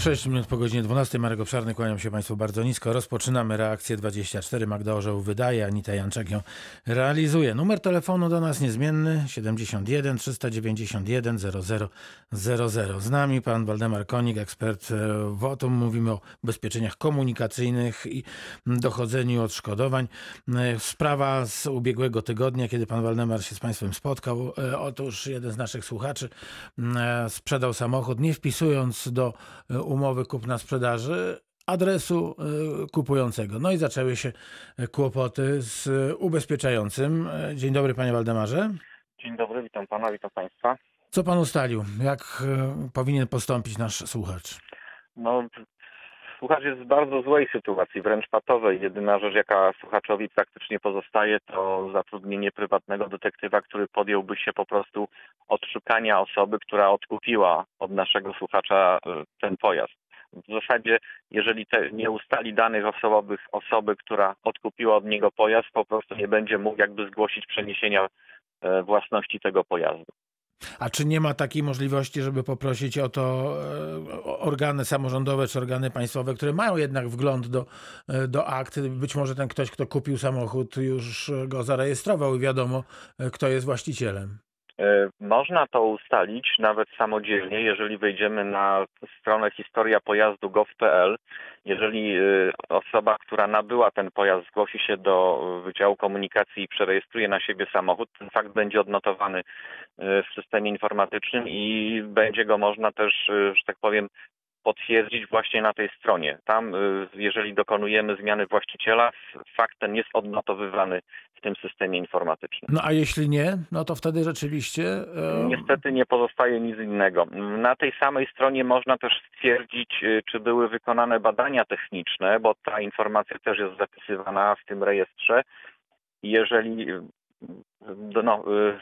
6 minut po godzinie 12. Marek Obszarny, kłaniam się Państwu bardzo nisko. Rozpoczynamy reakcję 24. Magda Orzeł wydaje, Anita Janczak ją realizuje. Numer telefonu do nas niezmienny 71 391 0000. Z nami pan Waldemar Konik, ekspert e, WOTUM. Mówimy o ubezpieczeniach komunikacyjnych i dochodzeniu odszkodowań. E, Sprawa z ubiegłego tygodnia, kiedy pan Waldemar się z Państwem spotkał. E, Otóż jeden z naszych słuchaczy e, sprzedał samochód, nie wpisując do umowy kupna-sprzedaży adresu e, kupującego. No i zaczęły się e, kłopoty z e, ubezpieczającym. E, Dzień dobry, panie Waldemarze. Dzień dobry, witam pana, witam państwa. Co pan ustalił? Jak powinien postąpić nasz słuchacz? No, słuchacz jest w bardzo złej sytuacji, wręcz patowej. Jedyna rzecz, jaka słuchaczowi praktycznie pozostaje, to zatrudnienie prywatnego detektywa, który podjąłby się po prostu odszukania osoby, która odkupiła od naszego słuchacza e, ten pojazd. W zasadzie, jeżeli nie ustali danych osobowych osoby, która odkupiła od niego pojazd, po prostu nie będzie mógł jakby zgłosić przeniesienia e, własności tego pojazdu. A czy nie ma takiej możliwości, żeby poprosić o to e, organy samorządowe czy organy państwowe, które mają jednak wgląd do, e, do akt? Być może ten ktoś, kto kupił samochód, już go zarejestrował i wiadomo, e, kto jest właścicielem. E, Można to ustalić nawet samodzielnie, jeżeli wejdziemy na stronę historia pojazdu gov.pl. Jeżeli e, osoba, która nabyła ten pojazd, zgłosi się do Wydziału Komunikacji i przerejestruje na siebie samochód, ten fakt będzie odnotowany e, w systemie informatycznym i będzie go można też, że tak powiem, potwierdzić właśnie na tej stronie. Tam, e, jeżeli dokonujemy zmiany właściciela, fakt ten jest odnotowywany w tym systemie informatycznym. No a jeśli nie, no to wtedy rzeczywiście. e, Niestety nie pozostaje nic innego. Na tej samej stronie można też stwierdzić, y, czy były wykonane badania techniczne, bo ta informacja też jest zapisywana w tym rejestrze. Jeżeli y, no, y,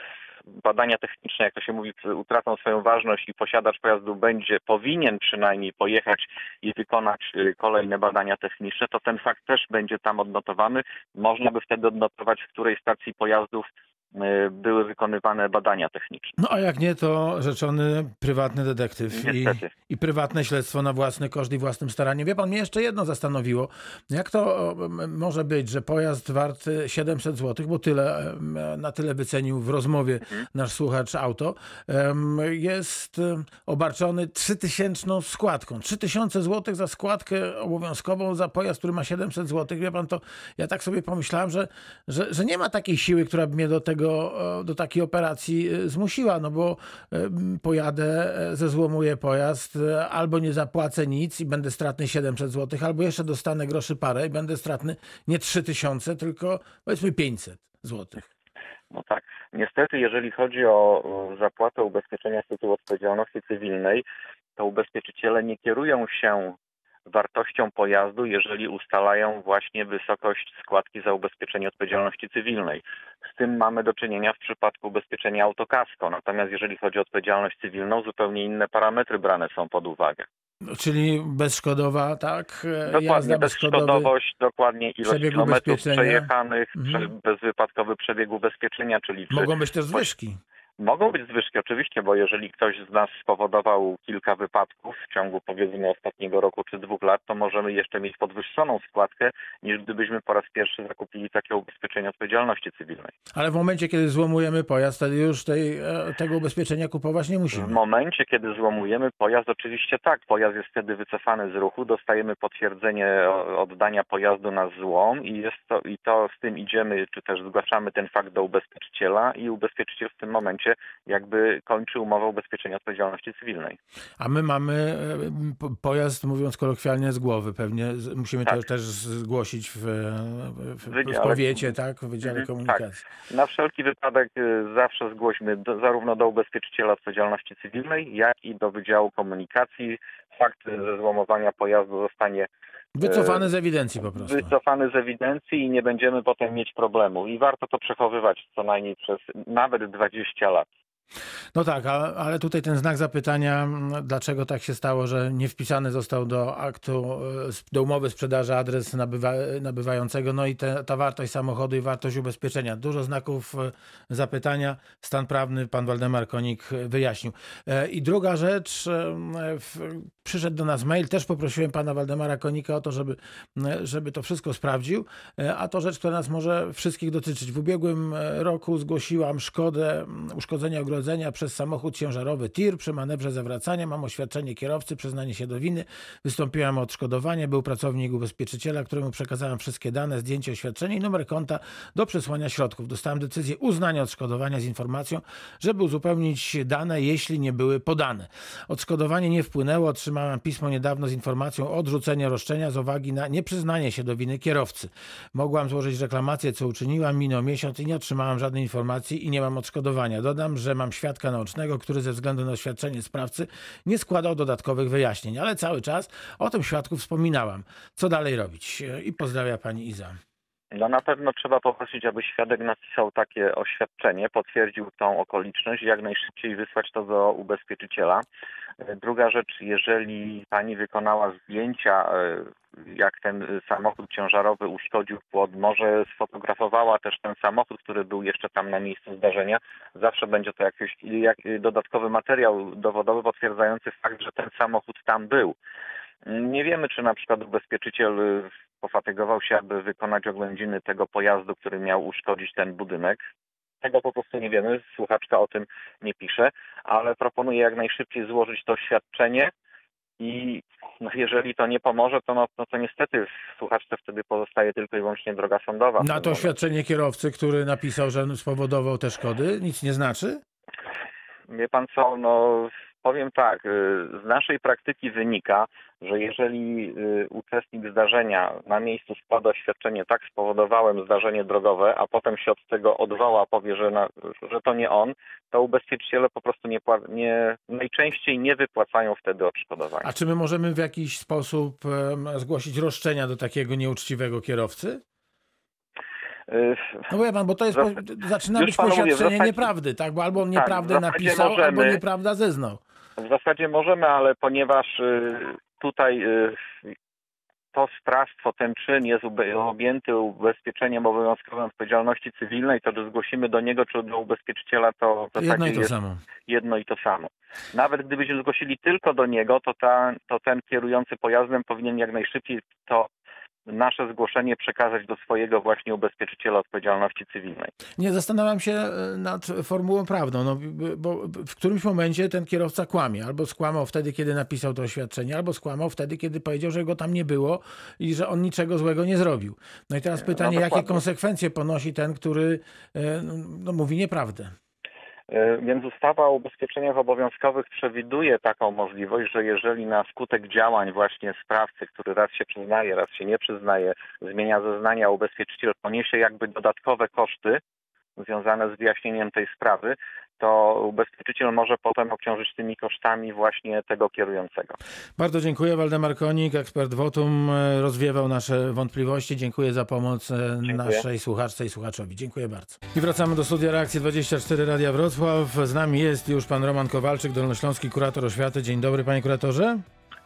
badania techniczne, jak to się mówi, utracą swoją ważność i posiadacz pojazdu będzie, powinien przynajmniej pojechać i wykonać y, kolejne badania techniczne, to ten fakt też będzie tam odnotowany. Można by wtedy odnotować, w której stacji pojazdów były wykonywane badania techniczne. No a jak nie, to rzeczony prywatny detektyw i, i prywatne śledztwo na własny koszt i własnym staraniem. Wie pan, mnie jeszcze jedno zastanowiło. Jak to może być, że pojazd wart e, 700 zł, bo tyle, na tyle wycenił w rozmowie Mhm. nasz słuchacz auto, jest obarczony 3000 składką. 3000 zł za składkę obowiązkową za pojazd, który ma 700 zł. Wie pan, to ja tak sobie pomyślałem, że, że, że nie ma takiej siły, która by mnie do tego, e, do takiej operacji e, zmusiła, no bo em, pojadę, e, zezłomuję pojazd, e, albo nie zapłacę nic i będę stratny 700 zł, albo jeszcze dostanę groszy parę i będę stratny nie 3000, tylko powiedzmy 500 zł. No tak. Niestety, jeżeli chodzi o zapłatę ubezpieczenia z tytułu odpowiedzialności cywilnej, to ubezpieczyciele nie kierują się wartością pojazdu, jeżeli ustalają właśnie wysokość składki za ubezpieczenie odpowiedzialności cywilnej. Z tym mamy do czynienia w przypadku ubezpieczenia autokasko. Natomiast jeżeli chodzi o odpowiedzialność cywilną, zupełnie inne parametry brane są pod uwagę. Czyli bezszkodowa, tak? Dokładnie, Jazda bezszkodowość, dokładnie ilość kilometrów przejechanych, Mhm. bezwypadkowy przebieg ubezpieczenia, czyli czy Mogą być też zwyżki. Mogą być zwyżki oczywiście, bo jeżeli ktoś z nas spowodował kilka wypadków w ciągu powiedzmy ostatniego roku czy dwóch lat, to możemy jeszcze mieć podwyższoną składkę, niż gdybyśmy po raz pierwszy zakupili takie ubezpieczenie odpowiedzialności cywilnej. Ale w momencie, kiedy złomujemy pojazd, wtedy już tej, e, tego ubezpieczenia kupować nie W musimy. momencie, kiedy złomujemy pojazd, oczywiście tak, pojazd jest wtedy wycofany z ruchu, dostajemy potwierdzenie oddania pojazdu na złom i jest to, i to z tym idziemy, czy też zgłaszamy ten fakt do ubezpieczyciela i ubezpieczyciel w tym momencie jakby kończy umowę ubezpieczenia odpowiedzialności cywilnej. A my mamy e, po- pojazd, mówiąc kolokwialnie, z głowy. Pewnie musimy to Tak. też zgłosić w, w, w, powiecie, tak? W Wydziale Mhm, Komunikacji. Na wszelki wypadek y, zawsze zgłośmy do, zarówno do ubezpieczyciela odpowiedzialności cywilnej, jak i do Wydziału Komunikacji. Fakt zezłomowania pojazdu zostanie Wycofany z ewidencji po prostu. wycofany z ewidencji i nie będziemy potem mieć problemu. I warto to przechowywać co najmniej przez nawet 20 lat. No tak, ale tutaj ten znak zapytania, dlaczego tak się stało, że nie wpisany został do aktu, e, do umowy sprzedaży adres nabywa, nabywającego, no i te, ta wartość samochodu i wartość ubezpieczenia. Dużo znaków e, zapytania, stan prawny pan Waldemar Konik wyjaśnił. E, I druga rzecz, w, przyszedł do nas mail, też poprosiłem pana Waldemara Konika o to, żeby, żeby to wszystko sprawdził, a to rzecz, która nas może wszystkich dotyczyć. W ubiegłym roku zgłosiłam szkodę, uszkodzenia ogrodzenia przez samochód ciężarowy TIR przy manewrze zawracania. Mam oświadczenie kierowcy, przyznanie się do winy. Wystąpiłam o odszkodowanie. Był pracownik ubezpieczyciela, któremu przekazałem wszystkie dane, zdjęcie oświadczenia i numer konta do przesłania środków. Dostałem decyzję uznania odszkodowania z informacją, żeby uzupełnić dane, jeśli nie były podane. Odszkodowanie nie wpłynęło. Otrzymałem pismo niedawno z informacją o odrzuceniu roszczenia z uwagi na nieprzyznanie się do winy kierowcy. Mogłam złożyć reklamację, co uczyniłam. Minął miesiąc i nie otrzymałam żadnej informacji i nie mam odszkodowania. Dodam, że mam świadka naocznego, który ze względu na oświadczenie sprawcy nie składał dodatkowych wyjaśnień, ale cały czas o tym świadku wspominałam. Co dalej robić? I pozdrawia pani Iza. No na pewno trzeba poprosić, aby świadek napisał takie oświadczenie, potwierdził tą okoliczność i jak najszybciej wysłać to do ubezpieczyciela. Druga rzecz, jeżeli pani wykonała zdjęcia, e, jak ten samochód ciężarowy uszkodził płot, może sfotografowała też ten samochód, który był jeszcze tam na miejscu zdarzenia. Zawsze będzie to jakiś jak, dodatkowy materiał dowodowy potwierdzający fakt, że ten samochód tam był. Nie wiemy, czy na przykład ubezpieczyciel pofatygował się, aby wykonać oględziny tego pojazdu, który miał uszkodzić ten budynek. Tego po prostu nie wiemy, słuchaczka o tym nie pisze, ale proponuję jak najszybciej złożyć to oświadczenie i no, jeżeli to nie pomoże, to, no, no to niestety słuchaczce wtedy pozostaje tylko i wyłącznie droga sądowa. Na to oświadczenie kierowcy, który napisał, że spowodował te szkody, nic nie znaczy? Wie pan co, no Powiem tak, y, z naszej praktyki wynika, że jeżeli y, uczestnik zdarzenia na miejscu składa oświadczenie, tak spowodowałem zdarzenie drogowe, a potem się od tego odwoła, powie, że, na, że to nie on, to ubezpieczyciele po prostu nie, nie, najczęściej nie wypłacają wtedy odszkodowania. A czy my możemy w jakiś sposób zgłosić roszczenia do takiego nieuczciwego kierowcy? No wie pan, bo to jest, zaczyna być poświadczenie mówię, nieprawdy, tak? Bo albo on tak, nieprawdę napisał, możemy, albo nieprawda zeznał. W zasadzie możemy, ale ponieważ y, tutaj y, to sprawstwo, ten czyn jest objęty ubezpieczeniem obowiązkowym odpowiedzialności cywilnej, to że zgłosimy do niego czy do ubezpieczyciela, to w jedno i to samo. Jedno i to samo. Nawet gdybyśmy zgłosili tylko do niego, to, ta, to ten kierujący pojazdem powinien jak najszybciej to nasze zgłoszenie przekazać do swojego właśnie ubezpieczyciela odpowiedzialności cywilnej. Nie, zastanawiam się e, nad formułą prawną, no, bo w którymś momencie ten kierowca kłamie. Albo skłamał wtedy, kiedy napisał to oświadczenie, albo skłamał wtedy, kiedy powiedział, że go tam nie było i że on niczego złego nie zrobił. No i teraz pytanie, no, jakie konsekwencje ponosi ten, który e, no, mówi nieprawdę? E, więc ustawa o ubezpieczeniach obowiązkowych przewiduje taką możliwość, że jeżeli na skutek działań właśnie sprawcy, który raz się przyznaje, raz się nie przyznaje, zmienia zeznania, ubezpieczyciel poniesie jakby dodatkowe koszty związane z wyjaśnieniem tej sprawy, to ubezpieczyciel może potem obciążyć tymi kosztami właśnie tego kierującego. Bardzo dziękuję. Waldemar Konik, ekspert Wotum, rozwiewał nasze wątpliwości. Dziękuję za pomoc e, dziękuję. naszej słuchaczce i słuchaczowi. Dziękuję bardzo. I wracamy do studia Reakcji 24 Radia Wrocław. Z nami jest już pan Roman Kowalczyk, dolnośląski kurator oświaty. Dzień dobry, panie kuratorze.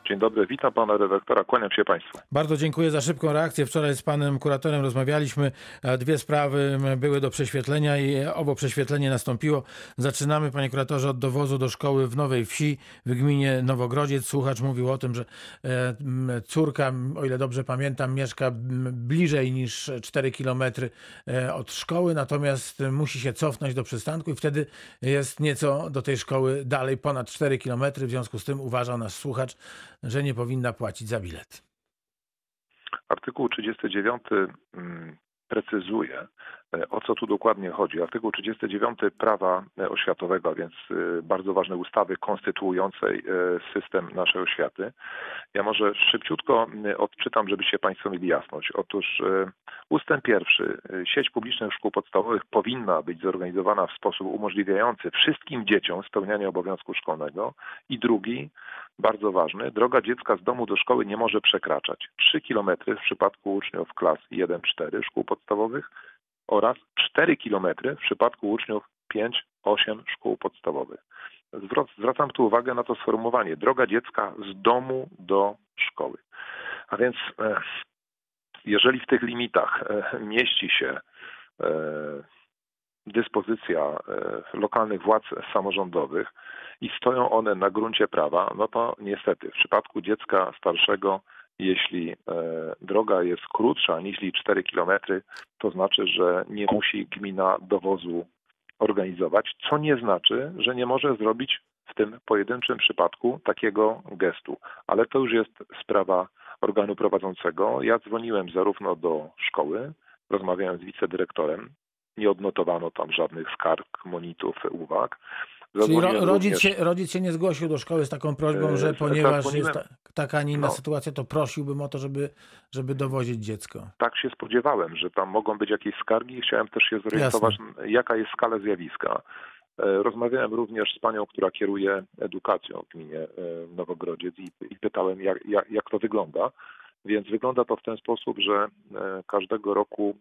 Dzień dobry, witam pana redaktora, kłaniam się państwu. Bardzo dziękuję za szybką reakcję. Wczoraj z panem kuratorem rozmawialiśmy. E, dwie sprawy były do prześwietlenia i owo prześwietlenie nastąpiło. Zaczynamy, panie kuratorze, od dowozu do szkoły w Nowej Wsi w gminie Nowogrodziec. Słuchacz mówił o tym, że e, córka, o ile dobrze pamiętam, mieszka bliżej niż 4 kilometry e, od szkoły, natomiast musi się cofnąć do przystanku i wtedy jest nieco do tej szkoły dalej, ponad 4 kilometry. W związku z tym uważał nasz słuchacz, że nie powinna płacić za bilet. Artykuł 39 mm, precyzuje, e, o co tu dokładnie chodzi. Artykuł 39 prawa e, oświatowego, a więc e, bardzo ważnej ustawy konstytuującej system naszej oświaty. Ja może szybciutko odczytam, żebyście Państwo mieli jasność. Otóż ustęp pierwszy. Sieć publicznych szkół podstawowych powinna być zorganizowana w sposób umożliwiający wszystkim dzieciom spełnianie obowiązku szkolnego. I drugi, bardzo ważny, droga dziecka z domu do szkoły nie może przekraczać 3 km w przypadku uczniów klas 1-4 szkół podstawowych oraz 4 km w przypadku uczniów 5 8 szkół podstawowych. Zwracam tu uwagę na to sformułowanie droga dziecka z domu do szkoły. A więc e, jeżeli w tych limitach e, mieści się e, dyspozycja lokalnych władz samorządowych i stoją one na gruncie prawa, no to niestety w przypadku dziecka starszego, jeśli e, droga jest krótsza niż 4 km, to znaczy, że nie musi gmina dowozu organizować, co nie znaczy, że nie może zrobić w tym pojedynczym przypadku takiego gestu. Ale to już jest sprawa organu prowadzącego. Ja dzwoniłem zarówno do szkoły, rozmawiałem z wicedyrektorem, nie odnotowano tam żadnych skarg, monitów, uwag. Czyli ro, rodzic, się, rodzic się nie zgłosił do szkoły z taką prośbą, E, że ponieważ zadzwoniłem- jest ta, taka, a nie inna No. sytuacja, to prosiłbym o to, żeby, żeby dowozić dziecko. tak się spodziewałem, że tam mogą być jakieś skargi i chciałem też się zorientować, jaka jest skala zjawiska. E, Rozmawiałem również z panią, która kieruje edukacją w gminie e, Nowogrodziec i, i pytałem, jak, jak, jak to wygląda. Więc wygląda to w ten sposób, że każdego roku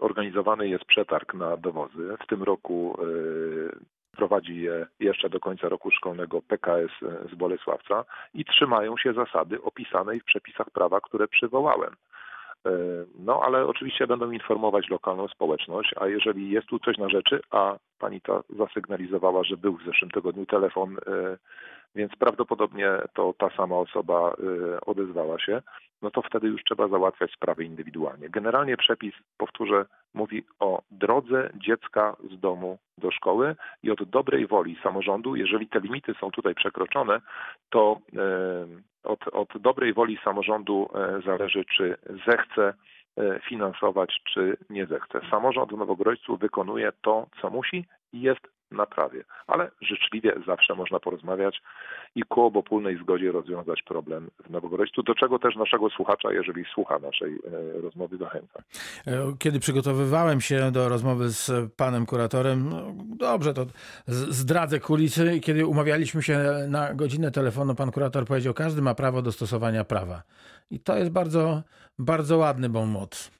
organizowany jest przetarg na dowozy. W tym roku prowadzi je jeszcze do końca roku szkolnego PKS z Bolesławca i trzymają się zasady opisanej w przepisach prawa, które przywołałem. E, No, ale oczywiście będą informować lokalną społeczność, a jeżeli jest tu coś na rzeczy, a pani ta zasygnalizowała, że był w zeszłym tygodniu telefon, e, więc prawdopodobnie to ta sama osoba e, odezwała się, no to wtedy już trzeba załatwiać sprawy indywidualnie. Generalnie przepis, powtórzę, mówi o drodze dziecka z domu do szkoły i od dobrej woli samorządu, jeżeli te limity są tutaj przekroczone, to e, od, od dobrej woli samorządu e, zależy, czy zechce e, finansować, czy nie zechce. Samorząd w Nowogrodzcu wykonuje to, co musi i jest na prawie, ale życzliwie zawsze można porozmawiać i ku obopólnej zgodzie rozwiązać problem w Nowogrodzcu, do czego też naszego słuchacza, jeżeli słucha naszej e, rozmowy, zachęcam. E, Kiedy przygotowywałem się do rozmowy z panem kuratorem, no dobrze, to zdradzę kulisy. Kiedy umawialiśmy się na godzinę telefonu, pan kurator powiedział, każdy ma prawo do stosowania prawa. I to jest bardzo, bardzo ładny bon mot.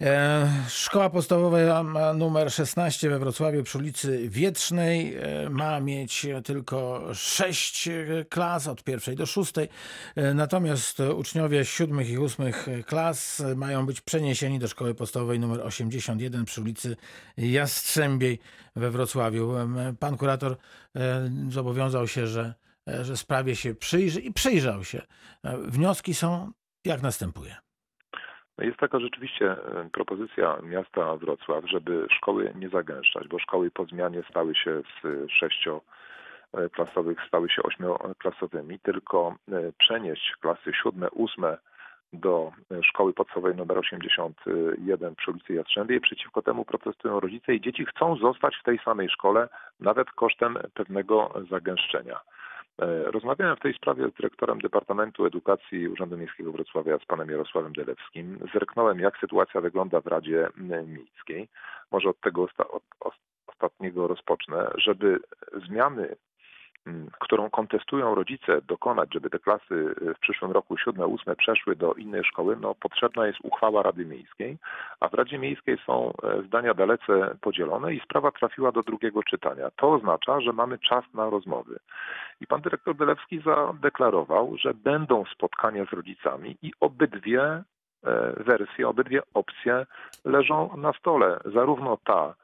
E, Szkoła podstawowa numer 16 we Wrocławiu przy ulicy Wietrznej. E, Ma mieć tylko 6 klas od pierwszej do szóstej. E, Natomiast uczniowie siódmych i ósmych klas mają być przeniesieni do szkoły podstawowej numer 81 przy ulicy Jastrzębiej we Wrocławiu. Pan kurator e, zobowiązał się, że, e, że sprawie się przyjrzy i przyjrzał się. E, Wnioski są jak następuje. No Jest taka rzeczywiście e, propozycja miasta Wrocław, żeby szkoły nie zagęszczać, bo szkoły po zmianie stały się z sześcioklasowych, stały się ośmioklasowymi, tylko e, przenieść klasy siódme, ósme do e, szkoły podstawowej nr 81 przy ulicy Jastrzębiej. Przeciwko temu protestują rodzice i dzieci chcą zostać w tej samej szkole, nawet kosztem pewnego zagęszczenia. E, Rozmawiałem w tej sprawie z dyrektorem Departamentu Edukacji Urzędu Miejskiego Wrocławia, z panem Jarosławem Delewskim. Zerknąłem, jak sytuacja wygląda w Radzie Miejskiej. Może od tego osta- od, ostatniego rozpocznę, żeby zmiany, którą kontestują rodzice, dokonać, żeby te klasy w przyszłym roku siódme, ósme przeszły do innej szkoły, no potrzebna jest uchwała Rady Miejskiej, a w Radzie Miejskiej są e, zdania dalece podzielone i sprawa trafiła do drugiego czytania. To oznacza, że mamy czas na rozmowy. I pan dyrektor Delewski zadeklarował, że będą spotkania z rodzicami i obydwie e, wersje, obydwie opcje leżą na stole. Zarówno ta,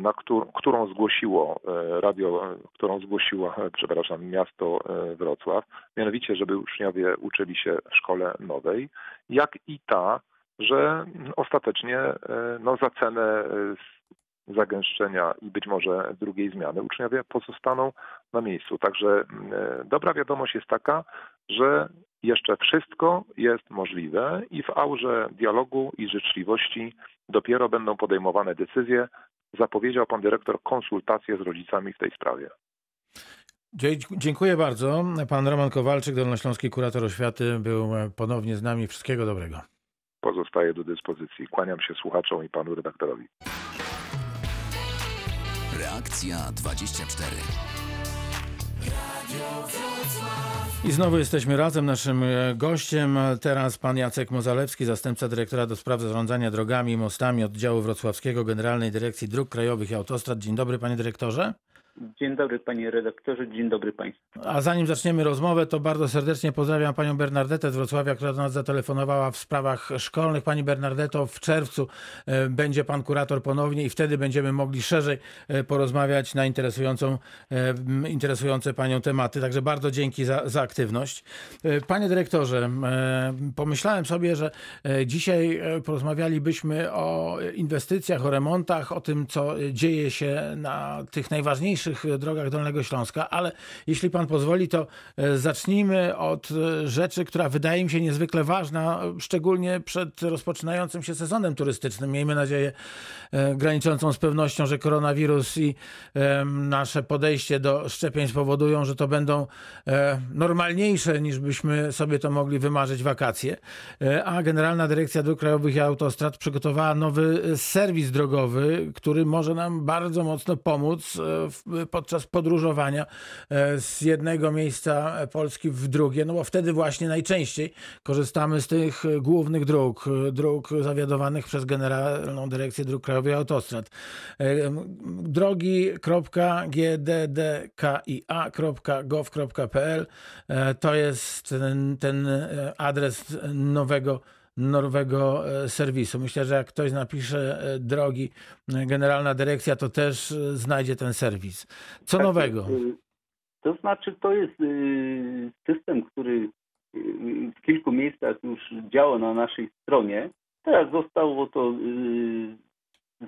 na któr, którą zgłosiło e, radio, e, którą zgłosiło, e, przepraszam, miasto e, Wrocław, mianowicie, żeby uczniowie uczyli się w szkole nowej, jak i ta, że ostatecznie e, no, za cenę e, zagęszczenia i być może drugiej zmiany uczniowie pozostaną na miejscu. Także e, dobra wiadomość jest taka, że jeszcze wszystko jest możliwe i w aurze dialogu i życzliwości dopiero będą podejmowane decyzje. Zapowiedział pan dyrektor konsultacje z rodzicami w tej sprawie. Dziękuję bardzo. Pan Roman Kowalczyk, Dolnośląski Kurator Oświaty, był ponownie z nami. Wszystkiego dobrego. Pozostaję do dyspozycji. Kłaniam się słuchaczom i panu redaktorowi. Reakcja 24. I znowu jesteśmy razem. Naszym e, gościem e, teraz pan Jacek Mozalewski, zastępca dyrektora do spraw zarządzania drogami i mostami oddziału wrocławskiego Generalnej Dyrekcji Dróg Krajowych i Autostrad. Dzień dobry panie dyrektorze. Dzień dobry panie redaktorze, dzień dobry państwu. A zanim zaczniemy rozmowę, to bardzo serdecznie pozdrawiam panią Bernardetę z Wrocławia, która do nas zatelefonowała w sprawach szkolnych. Pani Bernardeto, w czerwcu e, będzie pan kurator ponownie i wtedy będziemy mogli szerzej e, porozmawiać na interesującą, e, interesujące panią tematy. Także bardzo dzięki za, za aktywność. Panie dyrektorze, pomyślałem sobie, że dzisiaj porozmawialibyśmy o inwestycjach, o remontach, o tym, co dzieje się na tych najważniejszych drogach Dolnego Śląska, ale jeśli pan pozwoli, to e, zacznijmy od e, rzeczy, która wydaje mi się niezwykle ważna, e, szczególnie przed rozpoczynającym się sezonem turystycznym. Miejmy nadzieję, e, graniczącą z pewnością, że koronawirus i e, nasze podejście do szczepień spowodują, że to będą e, normalniejsze niż byśmy sobie to mogli wymarzyć wakacje. E, A Generalna Dyrekcja Dróg Krajowych i Autostrad przygotowała nowy e, serwis drogowy, który może nam bardzo mocno pomóc e, w- podczas podróżowania e, z jednego miejsca Polski w drugie, no bo wtedy właśnie najczęściej korzystamy z tych e, głównych dróg, e, dróg zawiadowanych przez Generalną Dyrekcję Dróg Krajowych i Autostrad. E, drogi.gddkia.gov.pl e, to jest ten, ten adres nowego nowego e, serwisu. Myślę, że jak ktoś napisze e, drogi e, Generalna Dyrekcja, to też znajdzie ten serwis. Co Tak, nowego? y, To znaczy, to jest system, który w kilku miejscach już działa na naszej stronie. Teraz zostało to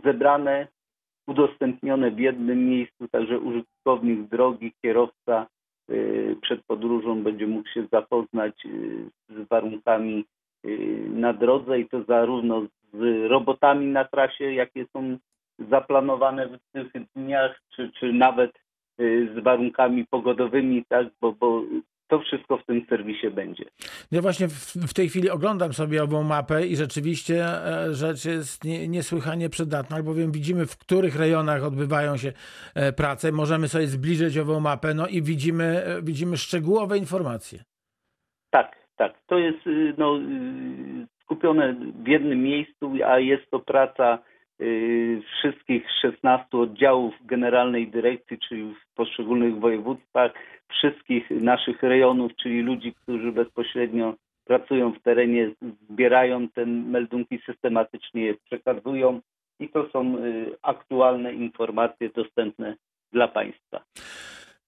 zebrane, udostępnione w jednym miejscu, także użytkownik drogi, kierowca przed podróżą będzie mógł się zapoznać z warunkami na drodze i to zarówno z robotami na trasie, jakie są zaplanowane w tych dniach, czy, czy nawet y, z warunkami pogodowymi, tak, bo, bo to wszystko w tym serwisie będzie. Ja właśnie w, w tej chwili oglądam sobie ową mapę i rzeczywiście e, rzecz jest nie, niesłychanie przydatna, albowiem widzimy, w których rejonach odbywają się e, prace. Możemy sobie zbliżyć ową mapę, no i widzimy, e, widzimy szczegółowe informacje. Tak, tak. To jest y, no, y, skupione w jednym miejscu, a jest to praca y, wszystkich 16 oddziałów Generalnej Dyrekcji, czyli w poszczególnych województwach, wszystkich naszych rejonów, czyli ludzi, którzy bezpośrednio pracują w terenie, zbierają te meldunki systematycznie, je przekazują i to są aktualne informacje dostępne dla Państwa.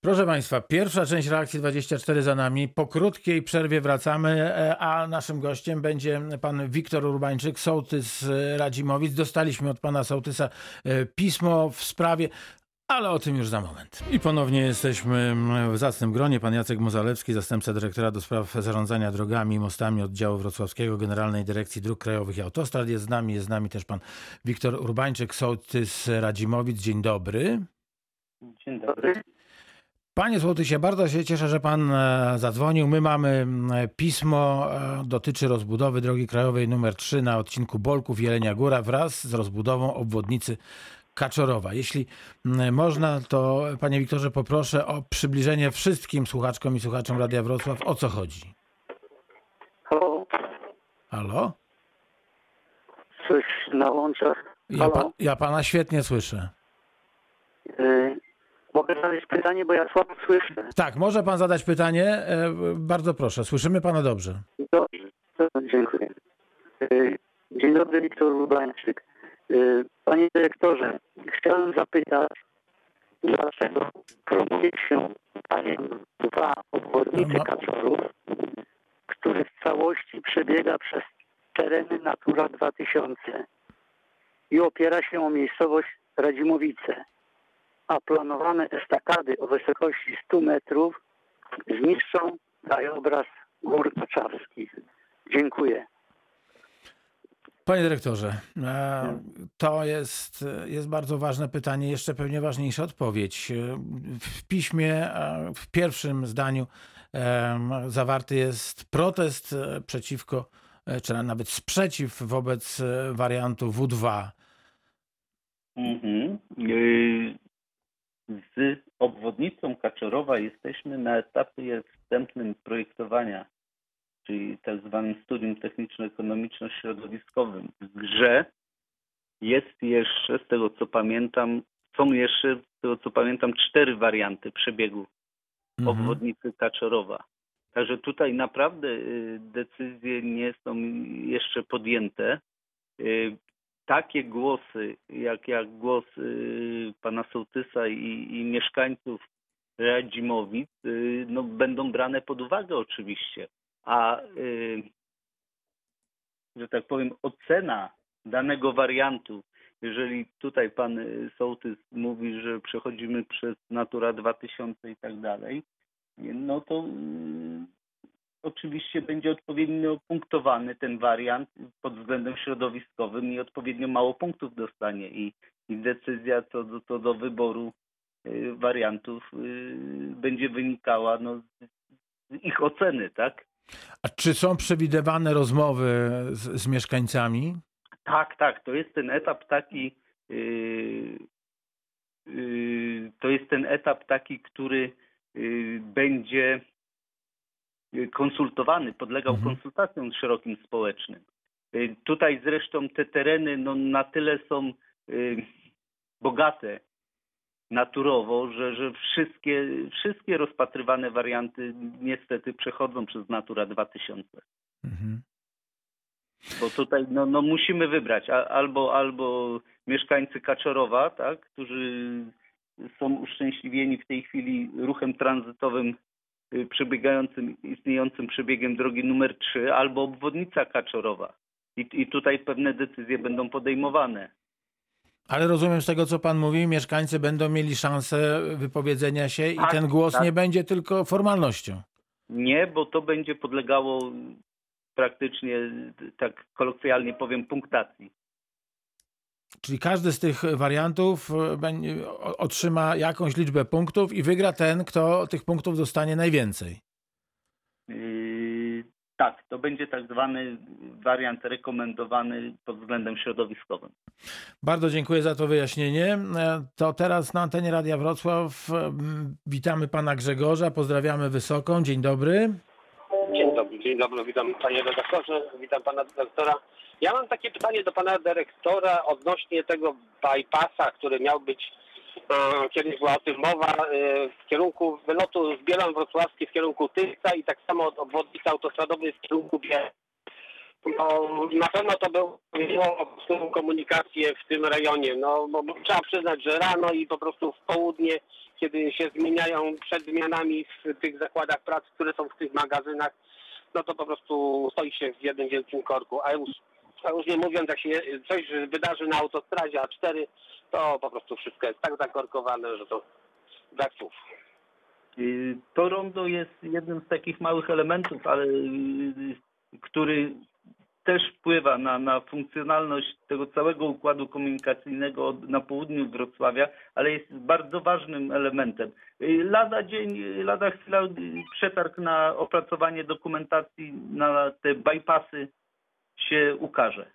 Proszę Państwa, pierwsza część reakcji 24 za nami. Po krótkiej przerwie wracamy, e, a naszym gościem będzie pan Wiktor Urbańczyk, sołtys e, Radzimowic. Dostaliśmy od pana sołtysa e, pismo w sprawie. Ale o tym już za moment. I ponownie jesteśmy w zacnym gronie. Pan Jacek Mozalewski, zastępca dyrektora do spraw zarządzania drogami i mostami oddziału wrocławskiego Generalnej Dyrekcji Dróg Krajowych i Autostrad. Jest z nami, jest z nami też pan Wiktor Urbańczyk, sołtys Radzimowic. Dzień dobry. Dzień dobry. Panie Złotysie, bardzo się cieszę, że pan e, zadzwonił. My mamy pismo, e, dotyczy rozbudowy drogi krajowej numer 3 na odcinku Bolków Jelenia Góra wraz z rozbudową obwodnicy Kaczorowa. Jeśli można, to panie Wiktorze poproszę o przybliżenie wszystkim słuchaczkom i słuchaczom Radia Wrocław, o co chodzi. Halo, Halo? coś na łączach. Ja, pa, ja pana świetnie słyszę. y, mogę zadać pytanie, bo ja słabo słyszę. Tak, może pan zadać pytanie? E, Bardzo proszę, słyszymy pana dobrze. Dobrze, dziękuję. Y, dzień dobry, Wiktor Lubańczyk. Y, panie dyrektorze, chciałem zapytać, dlaczego promuje się paniem dwa obwodnicy No. Kaczorów, który w całości przebiega przez tereny Natura 2000 i opiera się o miejscowość Radzimowice, a planowane estakady o wysokości 100 metrów zniszczą krajobraz gór kaczawskich. Dziękuję. Panie dyrektorze, e, to jest, jest bardzo ważne pytanie, jeszcze pewnie ważniejsza odpowiedź. E, W piśmie, e, w pierwszym zdaniu zawarty jest protest przeciwko, czy nawet sprzeciw wobec wariantu W2. Mhm. Y, z obwodnicą Kaczorowa jesteśmy na etapie wstępnym projektowania, czyli tak zwanym studium techniczno-ekonomiczno-środowiskowym. W grze jest jeszcze, z tego co pamiętam, są jeszcze, z tego co pamiętam, cztery warianty przebiegu Mhm. obwodnicy Kaczorowa. Także tutaj naprawdę y, decyzje nie są jeszcze podjęte. Takie głosy, jak, jak głos y, pana Sołtysa i, i mieszkańców Radzimowic, y, no, będą brane pod uwagę oczywiście. A y, że tak powiem, ocena danego wariantu, jeżeli tutaj pan Sołtys mówi, że przechodzimy przez Natura 2000 i tak dalej, no to y, oczywiście będzie odpowiednio punktowany ten wariant pod względem środowiskowym i odpowiednio mało punktów dostanie i, i decyzja co do, co do wyboru y, wariantów y, będzie wynikała no, z, ich oceny, tak? A czy są przewidywane rozmowy z, z mieszkańcami? Tak, tak, to jest ten etap taki, yy, to jest ten etap taki, który będzie konsultowany, podlegał Mhm. konsultacjom szerokim społecznym. Yy, Tutaj zresztą te tereny no, na tyle są yy, bogate naturowo, że, że wszystkie, wszystkie rozpatrywane warianty niestety przechodzą przez Natura 2000. Mhm. Bo tutaj no, no musimy wybrać albo, albo mieszkańcy Kaczorowa, tak, którzy są uszczęśliwieni w tej chwili ruchem tranzytowym y, przebiegającym, istniejącym przebiegiem drogi numer 3, albo obwodnica Kaczorowa. I, I tutaj pewne decyzje będą podejmowane. Ale rozumiem z tego, co pan mówi, mieszkańcy będą mieli szansę wypowiedzenia się i Tak, ten głos tak. nie będzie tylko formalnością. Nie, bo to będzie podlegało praktycznie, tak kolokwialnie powiem, punktacji. Czyli każdy z tych wariantów e, otrzyma jakąś liczbę punktów i wygra ten, kto tych punktów dostanie najwięcej. Yy, tak, to będzie tak zwany wariant rekomendowany pod względem środowiskowym. Bardzo dziękuję za to wyjaśnienie. E, To teraz na antenie Radia Wrocław m, witamy pana Grzegorza, pozdrawiamy Wysoką. Dzień dobry. Dzień dobry, witam panie redaktorze, witam pana dyrektora. Ja mam takie pytanie do pana dyrektora odnośnie tego bypassa, który miał być, e, kiedyś była o tym mowa, e, w kierunku wylotu z Bielan Wrocławskiej w kierunku Tychca i tak samo od obwodnicy autostradowej w kierunku Biel. No, na pewno to by ułatwiło po prostu komunikację w tym rejonie. No, bo trzeba przyznać, że rano i po prostu w południe, kiedy się zmieniają przed zmianami w tych zakładach pracy, które są w tych magazynach, no to po prostu stoi się w jednym wielkim korku. A już, a już nie mówiąc, jak się coś wydarzy na autostradzie A4, to po prostu wszystko jest tak zakorkowane, że to brak słów. To rondo jest jednym z takich małych elementów, ale yy, który też wpływa na, na funkcjonalność tego całego układu komunikacyjnego od- na południu Wrocławia, ale jest bardzo ważnym elementem. Lada dzień, lada chwila przetarg na opracowanie dokumentacji na te bypassy się ukaże.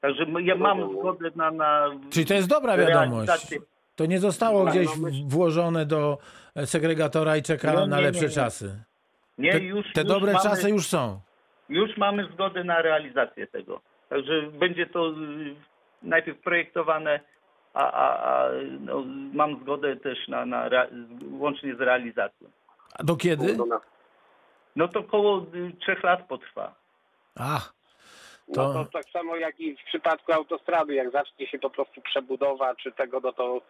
Także ja mam zgodę na, na Czyli to jest dobra wiadomość. realizację. To nie zostało No, gdzieś no, włożone do e, segregatora i czeka No, na nie, lepsze nie, nie. czasy. Nie, Te, już, te już dobre mamy, czasy już są. Już mamy zgodę na realizację tego. Także będzie to y, najpierw projektowane, a, a, a no, mam zgodę też na, na łącznie z realizacją. A do kiedy? No, no, No to około y, trzech lat potrwa. Ach, no To- to tak samo jak i w przypadku autostrady, jak zacznie się po prostu przebudowa czy tego, no to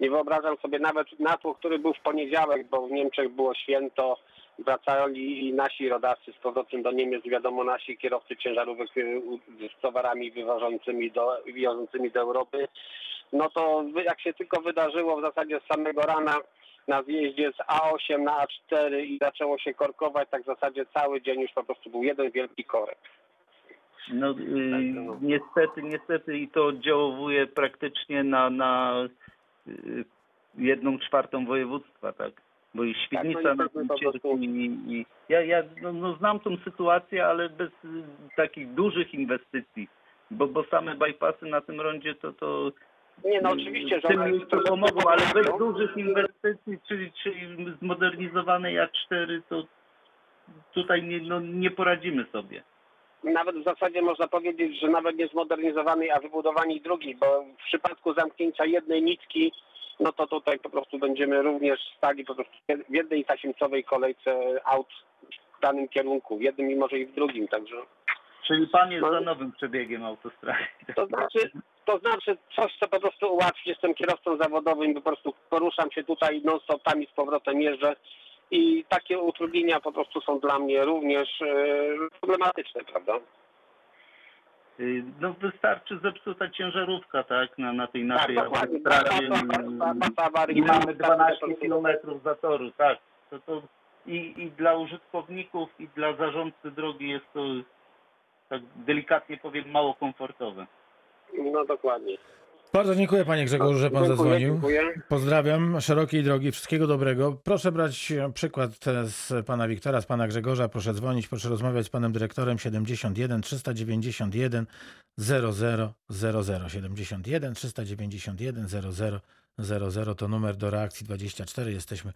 nie wyobrażam sobie nawet natłok, który był w poniedziałek, bo w Niemczech było święto, wracali nasi rodacy z powrotem do Niemiec, wiadomo nasi kierowcy ciężarówek y, u- z towarami wywożącymi do, wiozącymi do Europy. No to jak się tylko wydarzyło w zasadzie z samego rana na zjeździe z A8 na A4 i zaczęło się korkować, tak w zasadzie cały dzień już po prostu był jeden wielki korek. No, y, niestety, niestety i to oddziałuje praktycznie na, na y, jedną czwartą województwa, tak? Bo i Świdnica no na tym cierpi i, i ja, ja no, no, znam tą sytuację, ale bez y, takich dużych inwestycji, bo, bo same bypassy na tym rondzie to, to Nie, no oczywiście, że tym miejscu pomogą, ale bez dużych inwestycji, czyli, czyli zmodernizowanej A4, to tutaj nie, no, nie poradzimy sobie. Nawet w zasadzie można powiedzieć, że nawet nie zmodernizowanej, a wybudowanej drugiej, bo w przypadku zamknięcia jednej nitki, no to tutaj po prostu będziemy również stali po prostu w jednej tasiemcowej kolejce aut w danym kierunku, w jednym i może i w drugim, także Czyli pan jest No. za nowym przebiegiem autostrady. to znaczy, to znaczy coś, co po prostu ułatwi, jestem kierowcą zawodowym, po prostu poruszam się tutaj non-stop, tam i z powrotem jeżdżę i takie utrudnienia po prostu są dla mnie również e, problematyczne, prawda? Y, No wystarczy zepsuta ciężarówka, tak, na, na tej naszej Tak, autostradzie. Masa awarii. I mamy Tak, 12 tak. kilometrów zatoru, tak. To, to i, I dla użytkowników, i dla zarządcy drogi jest to, tak delikatnie powiem, mało komfortowe. No dokładnie. Bardzo dziękuję panie Grzegorzu, że pan Dziękuję, zadzwonił. dziękuję. Pozdrawiam, szerokiej drogi, wszystkiego dobrego. Proszę brać e, przykład e, z pana Wiktora, z pana Grzegorza. Proszę dzwonić, proszę rozmawiać z panem dyrektorem 71 391 0000. 71 391 0000 to numer do reakcji 24. Jesteśmy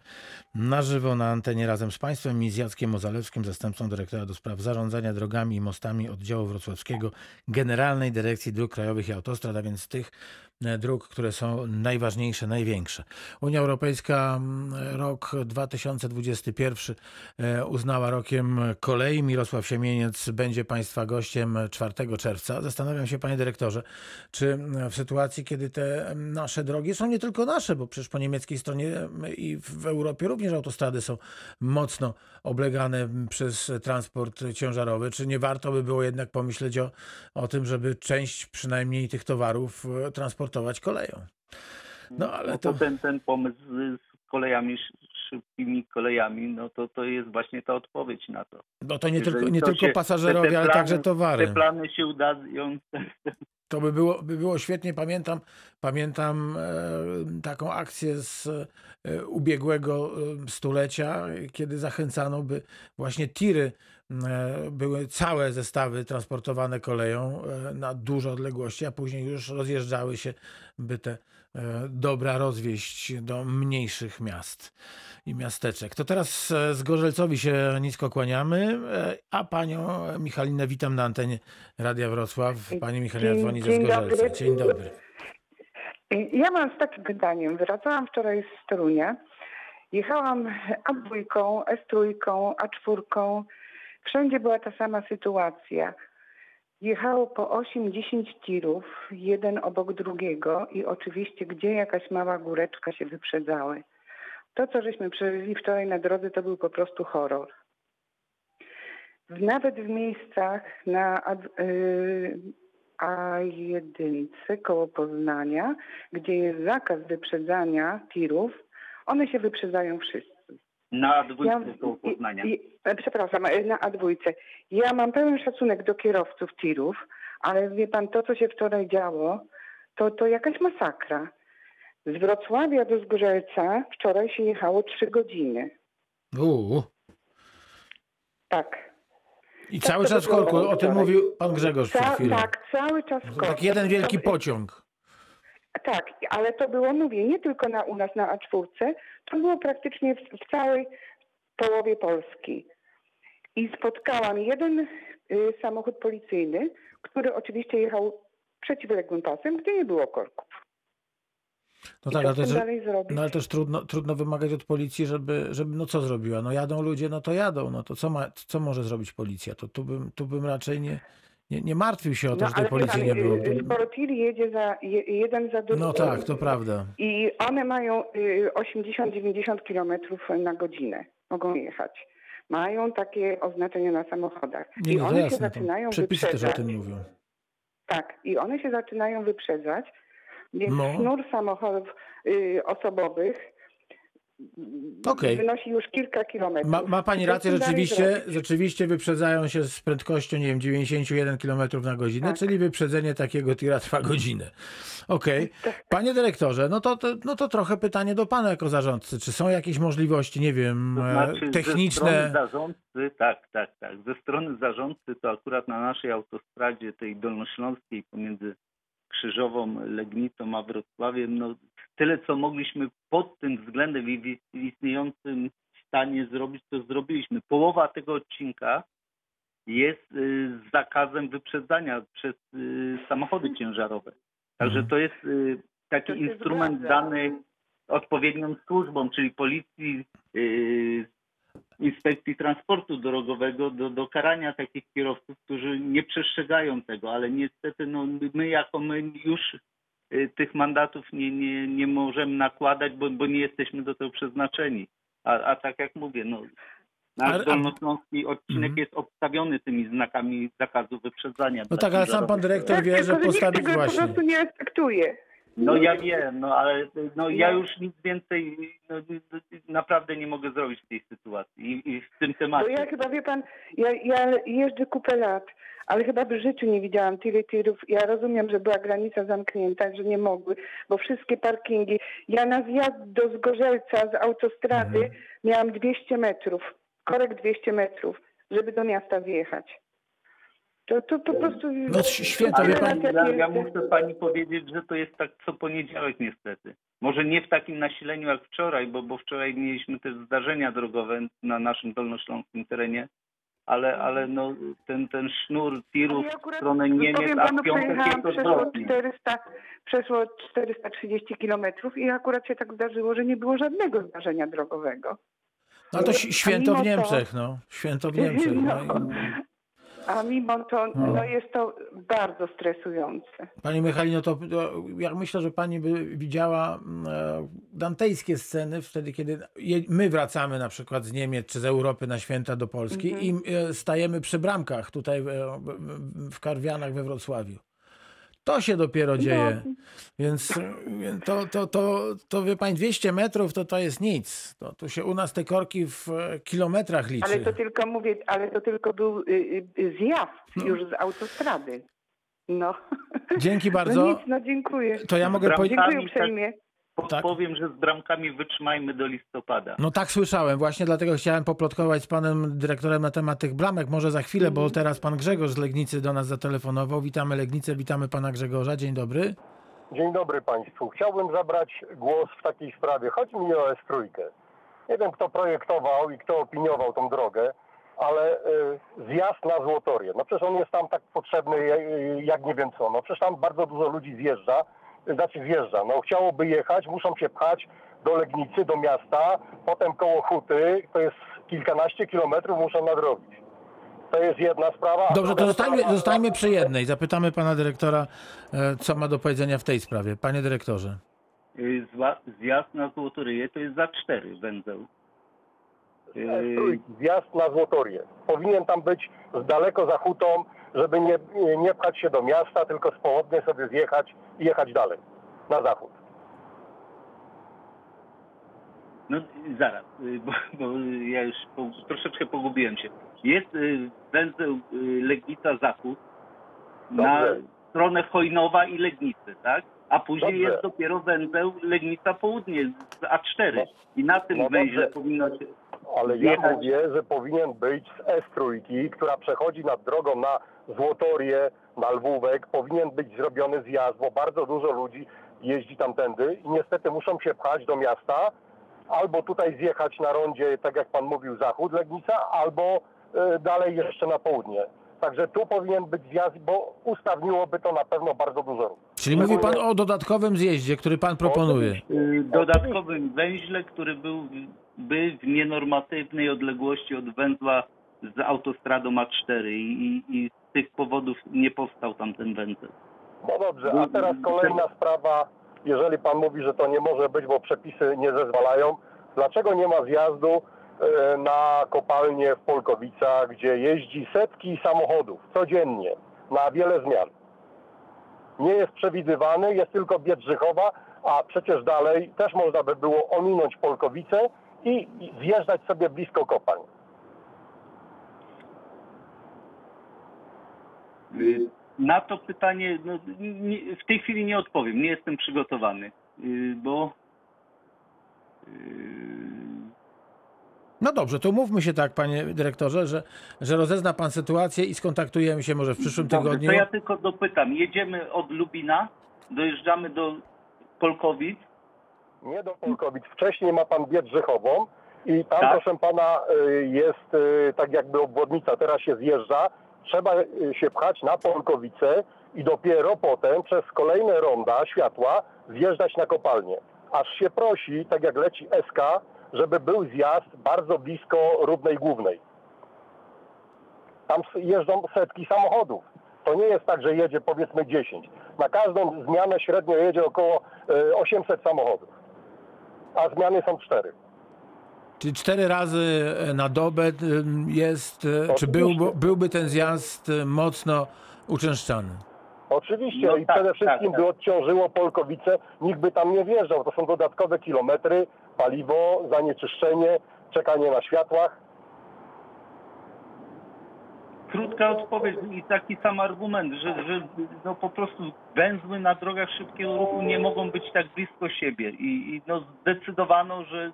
na żywo na antenie razem z państwem i z Jackiem Ozalewskim, zastępcą dyrektora do spraw zarządzania drogami i mostami oddziału wrocławskiego Generalnej Dyrekcji Dróg Krajowych i Autostrad, a więc tych dróg, które są najważniejsze, największe. Unia Europejska mm, rok 2021 e, uznała rokiem kolei. Mirosław Siemieniec będzie Państwa gościem 4 czerwca. Zastanawiam się, Panie Dyrektorze, czy mm, w sytuacji, kiedy te mm, nasze drogi są nie tylko nasze, bo przecież po niemieckiej stronie mm, i w Europie również autostrady są mocno oblegane przez transport ciężarowy, czy nie warto by było jednak pomyśleć o, o tym, żeby część przynajmniej tych towarów e, transportować koleją? No ale No to... to ten, ten pomysł z kolejami, sz- szybkimi kolejami, no to to jest właśnie ta odpowiedź na to. No to nie Jeżeli tylko, nie tylko się- pasażerowie, ale także towary. Te plany się udają, To by było, by było świetnie. Pamiętam, pamiętam e, taką akcję z e, ubiegłego e, stulecia, kiedy zachęcano, by właśnie tiry były całe zestawy transportowane koleją e, na duże odległości, a później już rozjeżdżały się, by te e, dobra rozwieźć do mniejszych miast i miasteczek. To teraz e, z Gorzelcowi się nisko kłaniamy, e, a panią Michalinę witam na antenie Radia Wrocław. Pani Michalina dzwoni ze Zgorzelca. Dzień dobry. Ja mam z takim pytaniem. Wracałam wczoraj z Torunia. Jechałam A2, S3, A4. Wszędzie była ta sama sytuacja. Jechało po 8-10 tirów, jeden obok drugiego i oczywiście gdzie jakaś mała góreczka się wyprzedzały. To, co żeśmy przeżyli wczoraj na drodze, to był po prostu horror. Nawet w miejscach na ad- y, A1 koło Poznania, gdzie jest zakaz wyprzedzania tirów, one się wyprzedzają wszyscy. na dwójkę Ja- koło Poznania. I, przepraszam, e, na A2. Ja mam pełen szacunek do kierowców tirów, ale wie pan, to co się wczoraj działo, to, to jakaś masakra. Z Wrocławia do Zgorzelca wczoraj się jechało trzy godziny. Uuu. Tak. I Tak cały czas w korku. O tym mówił pan Grzegorz przed Ca- chwilą. tak, cały czas w korku. tak jeden wielki pociąg. Tak, ale to było, mówię, nie tylko na, u nas na A4, to było praktycznie w, w całej połowie Polski. I spotkałam jeden y, samochód policyjny, który oczywiście jechał przeciwległym pasem, gdzie nie było korków. No I tak, ale też, no ale też trudno, trudno wymagać od policji, żeby, żeby no co zrobiła? No jadą ludzie, no to jadą. No to co, ma, co może zrobić policja? To tu bym, tu bym raczej nie, nie, nie martwił się o to, że tej No, policji nie było. y, y, Sportil jedzie za je, jeden za drugim. No tak, to prawda. I one mają y, 80-90 km na godzinę. Mogą jechać. Mają takie oznaczenia na samochodach. Nie, I no one się jasne. zaczynają To przepisy też o wyprzedzać. tym mówią. Tak, i one się zaczynają wyprzedzać, więc No. sznur samochodów y, osobowych Okej. wynosi już kilka kilometrów. Ma, ma pani rację, rzeczywiście, rzeczywiście wyprzedzają się z prędkością, nie wiem, 91 km na godzinę, Tak. czyli wyprzedzenie takiego tira trwa godzinę. Okej. Panie dyrektorze, no to, to, no to trochę pytanie do pana jako zarządcy. Czy są jakieś możliwości, nie wiem, To e, znaczy ze techniczne? strony zarządcy, tak, tak, tak. Ze strony zarządcy to akurat na naszej autostradzie tej dolnośląskiej pomiędzy Krzyżową, Legnicą, a Wrocławiem, no tyle co mogliśmy pod tym względem i w istniejącym stanie zrobić, to zrobiliśmy. Połowa tego odcinka jest y, z zakazem wyprzedzania przez y, samochody ciężarowe. Także Mhm. to jest y, taki To instrument dany odpowiednią służbom, czyli policji, y, inspekcji transportu drogowego do, do karania takich kierowców, którzy nie przestrzegają tego, ale niestety no, my jako my już y, tych mandatów nie, nie, nie możemy nakładać, bo, bo nie jesteśmy do tego przeznaczeni. A, a tak jak mówię, no, nasz dolnośląski odcinek Mhm. jest obstawiony tymi znakami zakazu wyprzedzania. No tak, ale sam pan dyrektor Tak, wie, tylko że nikt postawić tego po właśnie. prostu nie respektuje. No ja wiem, no ale no, ja No. już nic więcej no, naprawdę nie mogę zrobić w tej sytuacji i, i w tym Bo temacie. ja chyba, wie pan, ja, ja jeżdżę kupę lat, ale chyba w życiu nie widziałam tyle tirów. Ja rozumiem, że była granica zamknięta, że nie mogły, bo wszystkie parkingi. Ja na zjazd do Zgorzelca z autostrady Mhm. miałam 200 metrów, korek 200 metrów, żeby do miasta wjechać. To, to po prostu... No święto, Ale wie Tyle pan, lat, jak ja, ja muszę pani powiedzieć, że to jest tak co poniedziałek niestety. Może nie w takim nasileniu jak wczoraj, bo, bo wczoraj mieliśmy też zdarzenia drogowe na naszym dolnośląskim terenie, ale, ale no, ten, ten sznur tirów ja w stronę Niemiec, a w piątek jest przeszło odwrotnie. 400, przeszło 430 kilometrów i akurat się tak zdarzyło, że nie było żadnego zdarzenia drogowego. no to święto w to- Niemczech, no. Święto w Niemczech. No. A mimo to No. no, jest to bardzo stresujące. Pani Michalino, to, to ja myślę, że pani by widziała mm, e, dantejskie sceny wtedy, kiedy je, my wracamy na przykład z Niemiec czy z Europy na święta do Polski Mhm. i e, stajemy przy bramkach tutaj w- w Karwianach we Wrocławiu. To się dopiero dzieje. No, Więc to, to, to, to wie pani, 200 metrów to, to jest nic. To, tu się u nas te korki w e, kilometrach liczy. ale to tylko mówię, ale to tylko był y, y, zjazd No. już z autostrady. No. Dzięki No bardzo. nic, no dziękuję. To ja mogę powiedzieć. Dziękuję Sami tak- uprzejmie. Tak. Powiem, że z bramkami wytrzymajmy do listopada. No tak słyszałem, właśnie dlatego chciałem poplotkować z panem dyrektorem na temat tych bramek. Może za chwilę, bo teraz pan Grzegorz z Legnicy do nas zatelefonował. Witamy Legnicę, witamy pana Grzegorza. Dzień dobry. Dzień dobry Państwu. Chciałbym zabrać głos w takiej sprawie. Chodzi mi o S3. Nie wiem, kto projektował i kto opiniował tą drogę, ale y, zjazd na Złotorię. No przecież on jest tam tak potrzebny y, jak nie wiem co. No przecież tam bardzo dużo ludzi zjeżdża, znaczy zjeżdża. No chciałoby jechać, muszą się pchać do Legnicy, do miasta, potem koło Huty, to jest kilkanaście kilometrów muszą nadrobić. To jest jedna sprawa. Dobrze, to zostańmy, sprawa- zostańmy przy jednej. Zapytamy pana dyrektora, e, co ma do powiedzenia w tej sprawie. Panie dyrektorze. Zjazd na Złotoryję to jest za cztery węzeł. S3, Zjazd na Złotorię. Powinien tam być z daleko za hutą, żeby nie, nie pchać się do miasta, tylko z południa sobie zjechać i jechać dalej, na zachód. No zaraz, y, bo, bo ja już po, troszeczkę pogubiłem się. Jest y, węzeł y, Legnica Zachód na Dobrze. stronę Chojnowa i Legnicy, tak? A później Dobrze. jest dopiero węzeł Legnica Południe z A4. No. I na tym No węźle powinno się... Ale ja Jechać. mówię, że powinien być z S3, która przechodzi nad drogą na Złotorię, na Lwówek, powinien być zrobiony zjazd, bo bardzo dużo ludzi jeździ tamtędy i niestety muszą się pchać do miasta, albo tutaj zjechać na rondzie, tak jak pan mówił, zachód Legnica, albo y, dalej jeszcze na południe. Także tu powinien być zjazd, bo usprawniłoby to na pewno bardzo dużo ruchu. Czyli mówi pan o dodatkowym zjeździe, który pan proponuje. y, dodatkowym węźle, który był by w nienormatywnej odległości od węzła z autostradą A4 i, i, i z tych powodów nie powstał tam ten węzeł. No dobrze, a teraz kolejna sprawa. Jeżeli pan mówi, że to nie może być, bo przepisy nie zezwalają, dlaczego nie ma zjazdu e, na kopalnię w Polkowicach, gdzie jeździ setki samochodów codziennie na wiele zmian? Nie jest przewidywany, jest tylko Biedrzychowa, a przecież dalej też można by było ominąć Polkowice i i zjeżdżać sobie blisko kopalń. Y, Na to pytanie no, nie, w tej chwili nie odpowiem, nie jestem przygotowany, y, bo y, No dobrze, to mówmy się tak, panie dyrektorze, że, że rozezna pan sytuację i skontaktujemy się może w przyszłym Dobrze, tygodniu. To ja tylko dopytam. Jedziemy od Lubina dojeżdżamy do Polkowic. Nie do Polkowic. Wcześniej ma pan Biedrzechową i tam, Tak. proszę pana, y, jest y, tak jakby obwodnica. Teraz się zjeżdża. Trzeba y, się pchać na Polkowice i dopiero potem przez kolejne ronda światła zjeżdżać na kopalnię. Aż się prosi, tak jak leci SK, żeby był zjazd bardzo blisko Rudnej Głównej. Tam jeżdżą setki samochodów. To nie jest tak, że jedzie powiedzmy 10. Na każdą zmianę średnio jedzie około y, 800 samochodów. A zmiany są cztery. Czyli cztery razy na dobę y, jest, y, czy był, Oczywiście. byłby ten zjazd mocno uczęszczany? Oczywiście No i tak, przede wszystkim tak, by tak. odciążyło Polkowice, nikt by tam nie wjeżdżał. To są dodatkowe kilometry, paliwo, zanieczyszczenie, czekanie na światłach. Krótka odpowiedź i taki sam argument, że, że no po prostu węzły na drogach szybkiego ruchu nie mogą być tak blisko siebie i, i no zdecydowano, że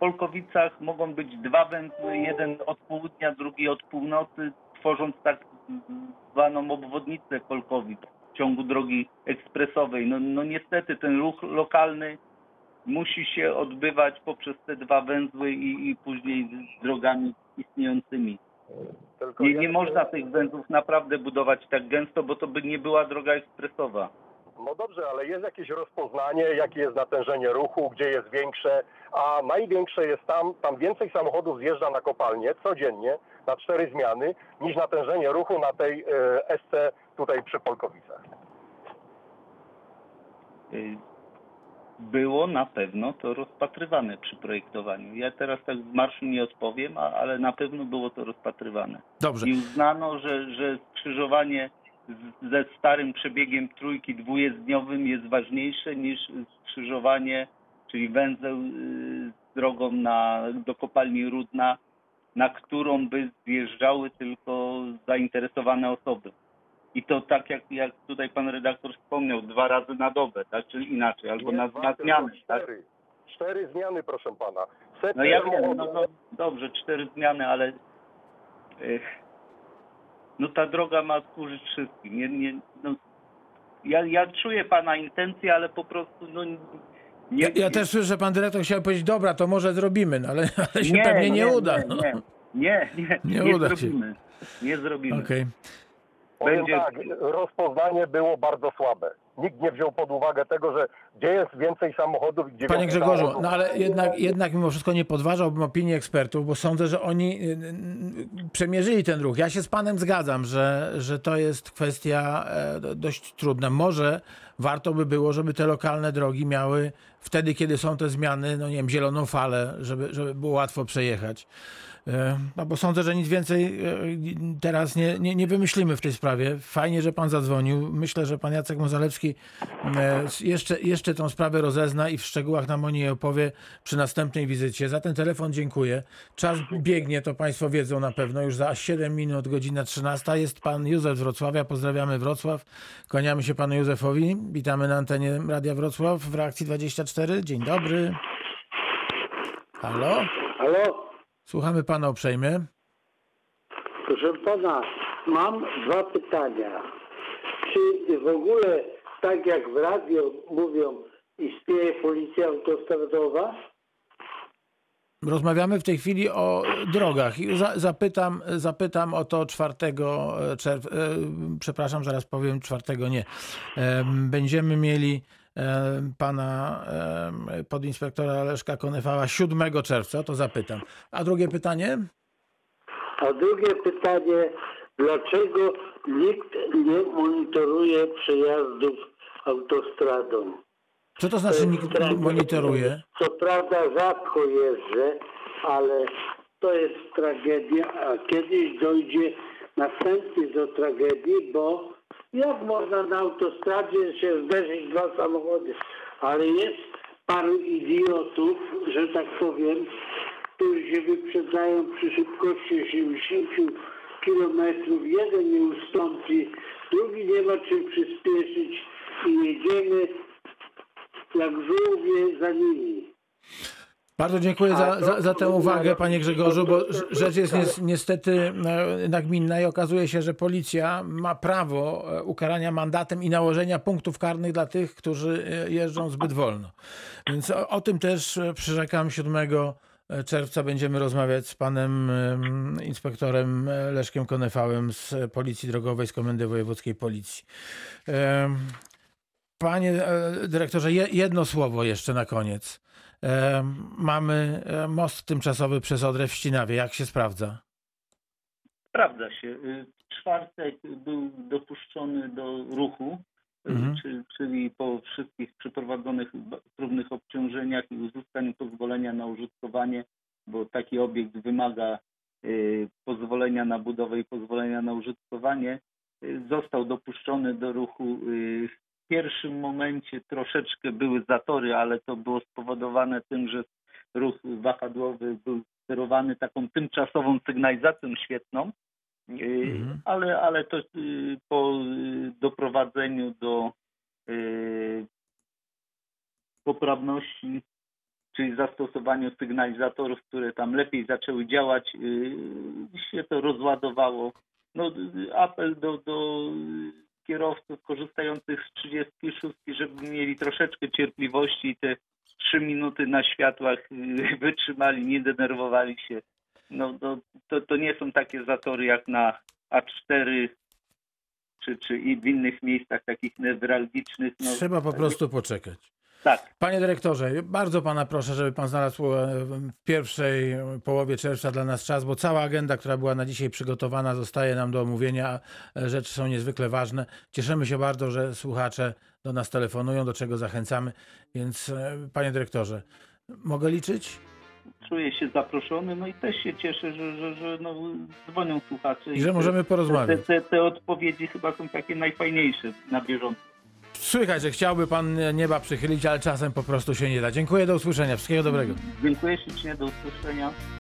Polkowicach mogą być dwa węzły, jeden od południa, drugi od północy, tworząc tak zwaną obwodnicę Polkowic w ciągu drogi ekspresowej. No, no niestety ten ruch lokalny musi się odbywać poprzez te dwa węzły i, i później z drogami istniejącymi. Tylko Nie, nie można tych węzłów naprawdę budować tak gęsto, bo to by nie była droga ekspresowa. No dobrze, ale jest jakieś rozpoznanie, jakie jest natężenie ruchu, gdzie jest większe, a największe jest tam, tam więcej samochodów zjeżdża na kopalnię codziennie, na cztery zmiany, niż natężenie ruchu na tej e, SC tutaj przy Polkowicach. Y, Było na pewno to rozpatrywane przy projektowaniu. Ja teraz tak z marszu nie odpowiem, a- ale na pewno było to rozpatrywane. Dobrze. I uznano, że, że skrzyżowanie z- ze starym przebiegiem trójki dwujezdniowym jest ważniejsze niż skrzyżowanie, czyli węzeł y, z drogą na, do kopalni Rudna, na którą by zjeżdżały tylko zainteresowane osoby. I to tak jak, jak tutaj pan redaktor wspomniał, dwa razy na dobę, tak? Czyli inaczej, albo Nie na, na zmianę, tak? Cztery. Cztery zmiany, proszę pana. No ja wiem, no, no dobrze, cztery zmiany, ale eh, no ta droga ma służyć wszystkim. Nie, nie, no, ja, ja czuję pana intencje, ale po prostu no nie, Ja, ja też słyszę, że pan dyrektor chciał powiedzieć, dobra, to może zrobimy, no, ale, ale się pewnie nie, uda. Nie, no. nie, nie, nie, Nie nie, uda się. zrobimy. Nie zrobimy. Okej. Powiem Będzie- tak, rozpoznanie było bardzo słabe. Nikt nie wziął pod uwagę tego, że gdzie jest więcej samochodów i gdzie Panie więcej Grzegorzu, samochodów. no ale jednak, jednak mimo wszystko nie podważałbym opinii ekspertów, bo sądzę, że oni y, y, przemierzyli ten ruch. Ja się z panem zgadzam, że, że to jest kwestia e, do- dość trudna. Może warto by było, żeby te lokalne drogi miały wtedy, kiedy są te zmiany, no nie wiem, zieloną falę, żeby, żeby było łatwo przejechać. E, No bo sądzę, że nic więcej e, teraz nie, nie, nie wymyślimy w tej sprawie. Fajnie, że pan zadzwonił. Myślę, że pan Jacek Mozalewski e, jeszcze, jeszcze tą sprawę rozezna i w szczegółach nam o niej opowie przy następnej wizycie. Za ten telefon dziękuję. Czas biegnie, to państwo wiedzą na pewno. Już za 7 minut, godzina 13. Jest pan Józef z Wrocławia. Pozdrawiamy Wrocław. Kłaniamy się panu Józefowi. Witamy na antenie Radia Wrocław w reakcji 24. Dzień dobry. Halo? Halo, Słuchamy pana uprzejmie. proszę pana, mam dwa pytania. Czy w ogóle, tak jak w radio mówią, istnieje policja autostradowa? Rozmawiamy w tej chwili o drogach. Za, zapytam, zapytam o to 4 czerwca, przepraszam, zaraz powiem 4 nie. Em, Będziemy mieli pana podinspektora Leszka Konefała 7 czerwca, to zapytam. A drugie pytanie? A drugie pytanie, dlaczego nikt nie monitoruje przejazdów autostradą? Co to znaczy nikt monitoruje? Co prawda rzadko jeżdżę, ale to jest tragedia, a kiedyś dojdzie następny do tragedii, bo jak można na autostradzie się zderzyć dwa samochody, ale jest paru idiotów, że tak powiem, którzy się wyprzedzają przy szybkości 80 kilometrów. Jeden nie ustąpi, drugi nie ma czym przyspieszyć i jedziemy jak żółwie za nimi. Bardzo dziękuję za, za, za tę uwagę, panie Grzegorzu, bo rzecz jest nies- niestety e, nagminna i okazuje się, że policja ma prawo e, ukarania mandatem i nałożenia punktów karnych dla tych, którzy e, jeżdżą zbyt wolno. Więc o, o tym też przyrzekam 7 czerwca będziemy rozmawiać z panem em, inspektorem Leszkiem Konefałem z Policji Drogowej, z Komendy Wojewódzkiej Policji. Panie dyrektorze, je- jedno słowo jeszcze na koniec. Mamy e, most tymczasowy przez Odrę w Ścinawie. Jak się sprawdza? Sprawdza się. Y, W czwartek był dopuszczony do ruchu, y, Mhm. czy, czyli po wszystkich przeprowadzonych próbnych obciążeniach i uzyskaniu pozwolenia na użytkowanie, bo taki obiekt wymaga y, pozwolenia na budowę i pozwolenia na użytkowanie, y, został dopuszczony do ruchu. Y, W pierwszym momencie troszeczkę były zatory, ale to było spowodowane tym, że ruch wahadłowy był sterowany taką tymczasową sygnalizacją świetną, Mhm. ale, ale to yy, po yy, doprowadzeniu do poprawności, czyli zastosowaniu sygnalizatorów, które tam lepiej zaczęły działać, się to rozładowało. No, apel do, do kierowców korzystających z 36, żeby mieli troszeczkę cierpliwości i te trzy minuty na światłach yy, wytrzymali, nie denerwowali się. No, no to, to nie są takie zatory jak na A4 czy, czy i w innych miejscach takich newralgicznych. No, Trzeba po prostu poczekać. Tak, Panie dyrektorze, bardzo pana proszę, żeby pan znalazł e, w pierwszej połowie czerwca dla nas czas, bo cała agenda, która była na dzisiaj przygotowana, zostaje nam do omówienia. E, Rzeczy są niezwykle ważne. Cieszymy się bardzo, że słuchacze do nas telefonują, do czego zachęcamy. Więc, e, panie dyrektorze, mogę liczyć? czuję się zaproszony, no i też się cieszę, że, że, że no, dzwonią słuchacze. I że te- możemy te, porozmawiać. te, te odpowiedzi chyba są takie najfajniejsze na bieżąco. Słychać, że chciałby pan nieba przychylić, ale czasem po prostu się nie da. Dziękuję, do usłyszenia. Wszystkiego dobrego. Dziękuję ślicznie, do usłyszenia.